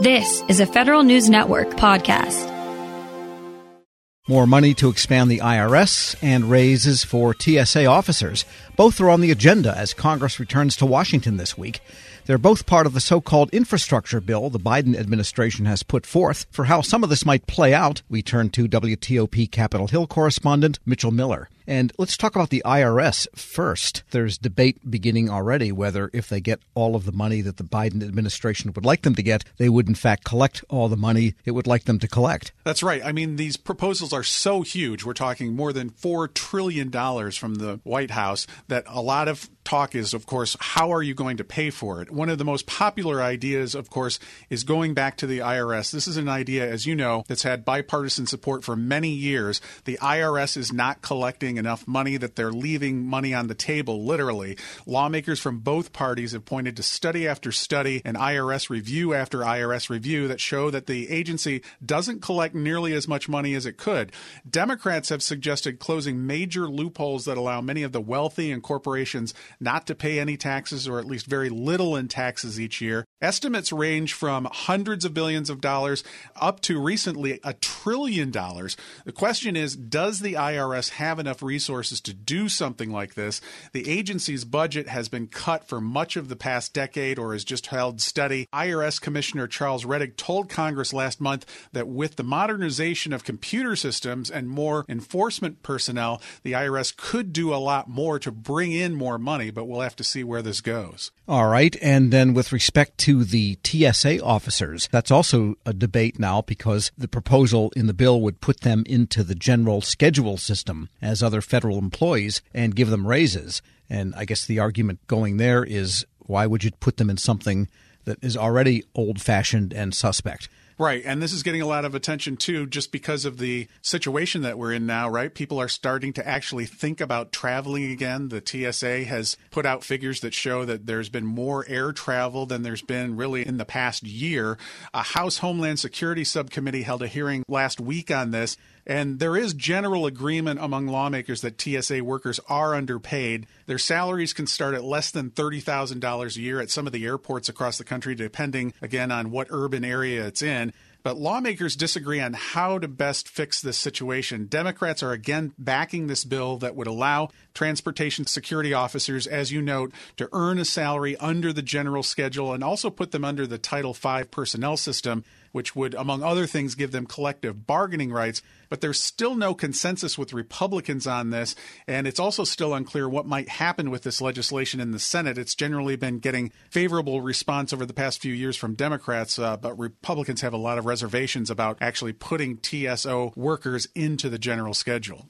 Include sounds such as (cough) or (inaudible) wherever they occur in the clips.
This is a Federal News Network podcast. More money to expand the IRS and raises for TSA officers. Both are on the agenda as Congress returns to Washington this week. They're both part of the so called infrastructure bill the Biden administration has put forth. For how some of this might play out, we turn to WTOP Capitol Hill correspondent Mitchell Miller. And let's talk about the IRS first. There's debate beginning already whether if they get all of the money that the Biden administration would like them to get, they would in fact collect all the money it would like them to collect. That's right. I mean, these proposals are so huge. We're talking more than $4 trillion from the White House that a lot of talk is, of course, how are you going to pay for it? One of the most popular ideas, of course, is going back to the IRS. This is an idea, as you know, that's had bipartisan support for many years. The IRS is not collecting enough money that they're leaving money on the table, literally. Lawmakers from both parties have pointed to study after study and IRS review after IRS review that show that the agency doesn't collect nearly as much money as it could. Democrats have suggested closing major loopholes that allow many of the wealthy and corporations not to pay any taxes or at least very little in taxes each year. Estimates range from hundreds of billions of dollars up to recently a trillion dollars. The question is Does the IRS have enough resources to do something like this? The agency's budget has been cut for much of the past decade or has just held steady. IRS Commissioner Charles Rettig told Congress last month that with the modernization of computer systems and more enforcement personnel, the IRS could do a lot more to bring in more money, but we'll have to see where this goes. All right. And then with respect to the TSA officers, that's also a debate now because the proposal in the bill would put them into the general schedule system as other federal employees and give them raises. And I guess the argument going there is why would you put them in something that is already old fashioned and suspect? Right. And this is getting a lot of attention too, just because of the situation that we're in now, right? People are starting to actually think about traveling again. The TSA has put out figures that show that there's been more air travel than there's been really in the past year. A House Homeland Security Subcommittee held a hearing last week on this. And there is general agreement among lawmakers that TSA workers are underpaid. Their salaries can start at less than $30,000 a year at some of the airports across the country, depending, again, on what urban area it's in. But lawmakers disagree on how to best fix this situation. Democrats are again backing this bill that would allow transportation security officers, as you note, to earn a salary under the general schedule and also put them under the Title V personnel system which would, among other things, give them collective bargaining rights. But there's still no consensus with Republicans on this, and it's also still unclear what might happen with this legislation in the Senate. It's generally been getting favorable response over the past few years from Democrats, uh, but Republicans have a lot of reservations about actually putting TSO workers into the general schedule.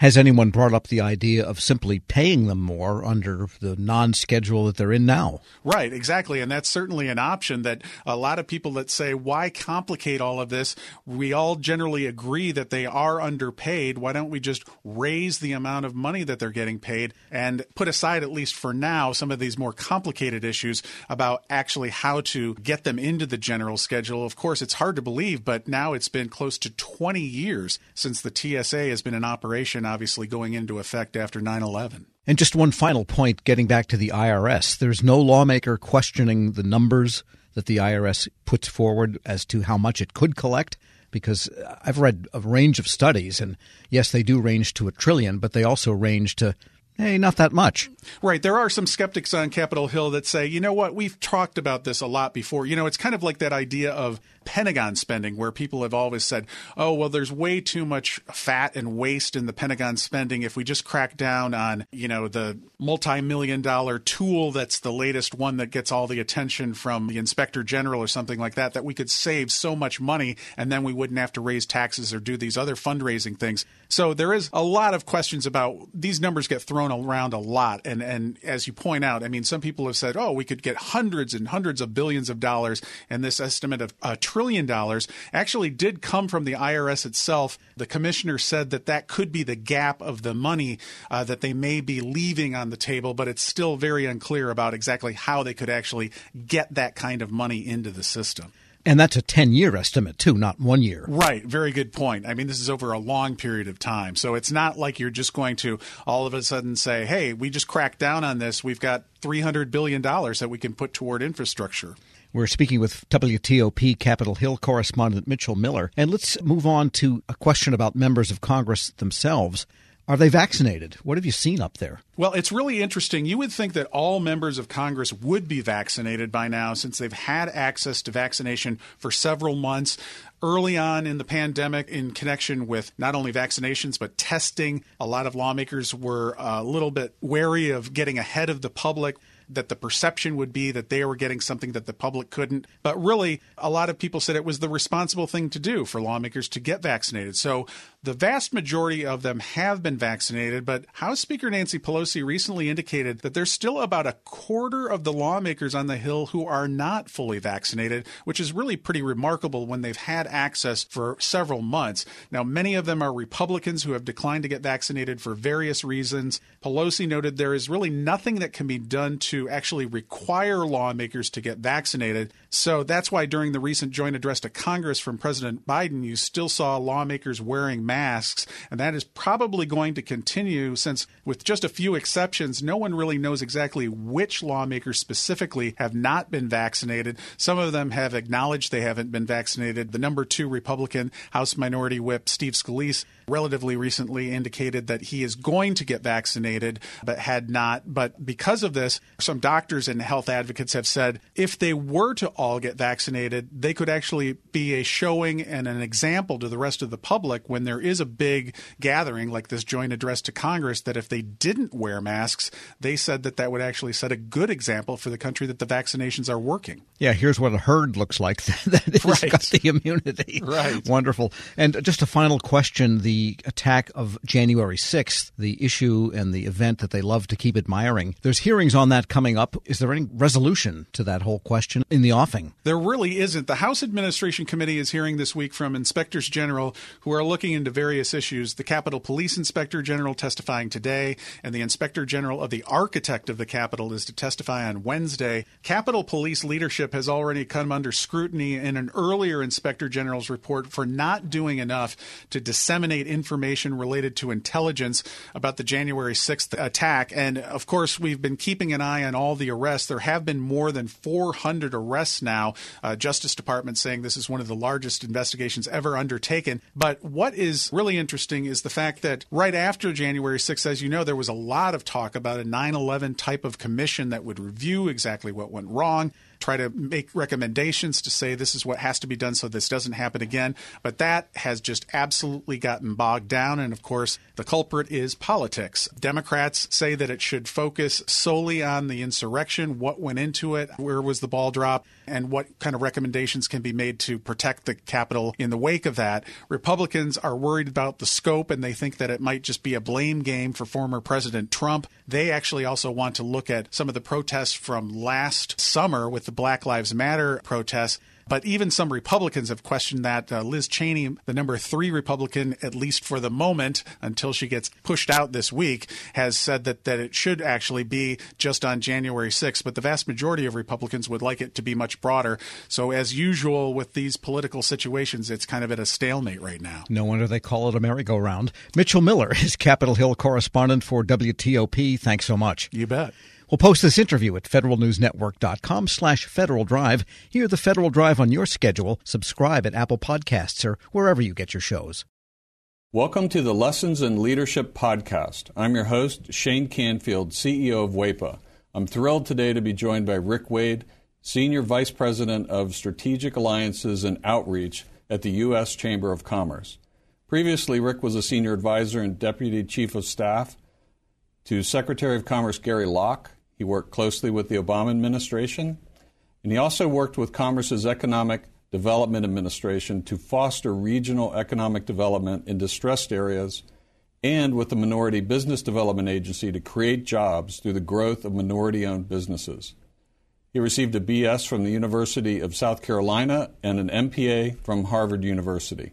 Has anyone brought up the idea of simply paying them more under the non schedule that they're in now? Right, exactly. And that's certainly an option that a lot of people that say, why complicate all of this? We all generally agree that they are underpaid. Why don't we just raise the amount of money that they're getting paid and put aside, at least for now, some of these more complicated issues about actually how to get them into the general schedule? Of course, it's hard to believe, but now it's been close to 20 years since the TSA has been in operation obviously going into effect after 9 11. And just one final point getting back to the IRS there's no lawmaker questioning the numbers that the IRS puts forward as to how much it could collect. Because I've read a range of studies, and yes, they do range to a trillion, but they also range to Hey, not that much. Right. There are some skeptics on Capitol Hill that say, you know what, we've talked about this a lot before. You know, it's kind of like that idea of Pentagon spending, where people have always said, oh, well, there's way too much fat and waste in the Pentagon spending. If we just crack down on, you know, the multi million dollar tool that's the latest one that gets all the attention from the inspector general or something like that, that we could save so much money and then we wouldn't have to raise taxes or do these other fundraising things. So there is a lot of questions about these numbers get thrown around a lot. And, and as you point out, I mean, some people have said, oh, we could get hundreds and hundreds of billions of dollars. And this estimate of a trillion dollars actually did come from the IRS itself. The commissioner said that that could be the gap of the money uh, that they may be leaving on the table, but it's still very unclear about exactly how they could actually get that kind of money into the system. And that's a 10 year estimate, too, not one year. Right. Very good point. I mean, this is over a long period of time. So it's not like you're just going to all of a sudden say, hey, we just cracked down on this. We've got $300 billion that we can put toward infrastructure. We're speaking with WTOP Capitol Hill correspondent Mitchell Miller. And let's move on to a question about members of Congress themselves. Are they vaccinated? What have you seen up there? Well, it's really interesting. You would think that all members of Congress would be vaccinated by now since they've had access to vaccination for several months early on in the pandemic in connection with not only vaccinations but testing. A lot of lawmakers were uh, a little bit wary of getting ahead of the public that the perception would be that they were getting something that the public couldn't. But really, a lot of people said it was the responsible thing to do for lawmakers to get vaccinated. So the vast majority of them have been vaccinated, but House Speaker Nancy Pelosi recently indicated that there's still about a quarter of the lawmakers on the Hill who are not fully vaccinated, which is really pretty remarkable when they've had access for several months. Now, many of them are Republicans who have declined to get vaccinated for various reasons. Pelosi noted there is really nothing that can be done to actually require lawmakers to get vaccinated. So that's why during the recent joint address to Congress from President Biden, you still saw lawmakers wearing masks. And that is probably going to continue since, with just a few exceptions, no one really knows exactly which lawmakers specifically have not been vaccinated. Some of them have acknowledged they haven't been vaccinated. The number two Republican House Minority Whip, Steve Scalise, relatively recently indicated that he is going to get vaccinated, but had not. But because of this, some doctors and health advocates have said if they were to all get vaccinated, they could actually be a showing and an example to the rest of the public when there is a big gathering like this joint address to Congress that if they didn't wear masks, they said that that would actually set a good example for the country that the vaccinations are working. Yeah, here's what a herd looks like (laughs) that has right. got the immunity. Right. Wonderful. And just a final question the attack of January 6th, the issue and the event that they love to keep admiring. There's hearings on that coming up. Is there any resolution to that whole question in the offing? There really isn't. The House Administration Committee is hearing this week from inspectors general who are looking into various issues. The Capitol Police Inspector General testifying today, and the Inspector General of the Architect of the Capitol is to testify on Wednesday. Capitol Police leadership has already come under scrutiny in an earlier Inspector General's report for not doing enough to disseminate information related to intelligence about the January 6th attack. And of course, we've been keeping an eye on all the arrests. There have been more than 400 arrests now. Uh, Justice Department saying this is one of the largest investigations ever undertaken. But what is really interesting is the fact that right after January 6th, as you know, there was a lot of talk about a 9 11 type of commission that would review exactly what went wrong try to make recommendations to say this is what has to be done so this doesn't happen again. But that has just absolutely gotten bogged down. And of course, the culprit is politics. Democrats say that it should focus solely on the insurrection, what went into it, where was the ball drop, and what kind of recommendations can be made to protect the Capitol in the wake of that. Republicans are worried about the scope and they think that it might just be a blame game for former President Trump. They actually also want to look at some of the protests from last summer with the Black Lives Matter protests but even some Republicans have questioned that. Uh, Liz Cheney, the number three Republican, at least for the moment, until she gets pushed out this week, has said that, that it should actually be just on January 6th. But the vast majority of Republicans would like it to be much broader. So, as usual with these political situations, it's kind of at a stalemate right now. No wonder they call it a merry-go-round. Mitchell Miller (laughs) is Capitol Hill correspondent for WTOP. Thanks so much. You bet. We'll post this interview at federalnewsnetwork.com slash Federal Drive. Hear the Federal Drive on your schedule. Subscribe at Apple Podcasts or wherever you get your shows. Welcome to the Lessons in Leadership podcast. I'm your host, Shane Canfield, CEO of WEPA. I'm thrilled today to be joined by Rick Wade, Senior Vice President of Strategic Alliances and Outreach at the U.S. Chamber of Commerce. Previously, Rick was a Senior Advisor and Deputy Chief of Staff to Secretary of Commerce Gary Locke he worked closely with the Obama administration, and he also worked with Commerce's Economic Development Administration to foster regional economic development in distressed areas and with the Minority Business Development Agency to create jobs through the growth of minority owned businesses. He received a BS from the University of South Carolina and an MPA from Harvard University.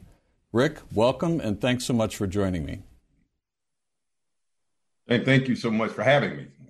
Rick, welcome and thanks so much for joining me. And thank you so much for having me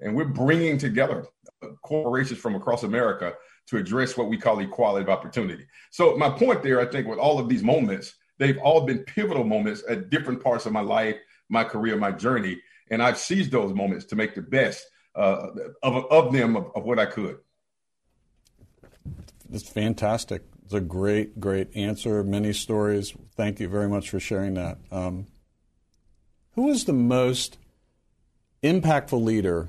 and we're bringing together corporations from across America to address what we call equality of opportunity. So my point there, I think, with all of these moments, they've all been pivotal moments at different parts of my life, my career, my journey, and I've seized those moments to make the best uh, of, of them of, of what I could. That's fantastic. It's a great, great answer. Many stories. Thank you very much for sharing that. Um, who is the most impactful leader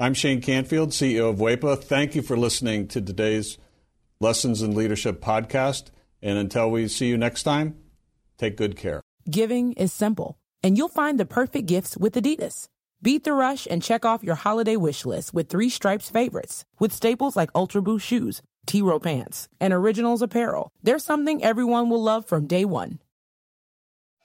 I'm Shane Canfield, CEO of WEPA. Thank you for listening to today's Lessons in Leadership podcast. And until we see you next time, take good care. Giving is simple, and you'll find the perfect gifts with Adidas. Beat the rush and check off your holiday wish list with three stripes favorites. With staples like Ultra Boost shoes, Tiro pants, and Originals apparel, there's something everyone will love from day one.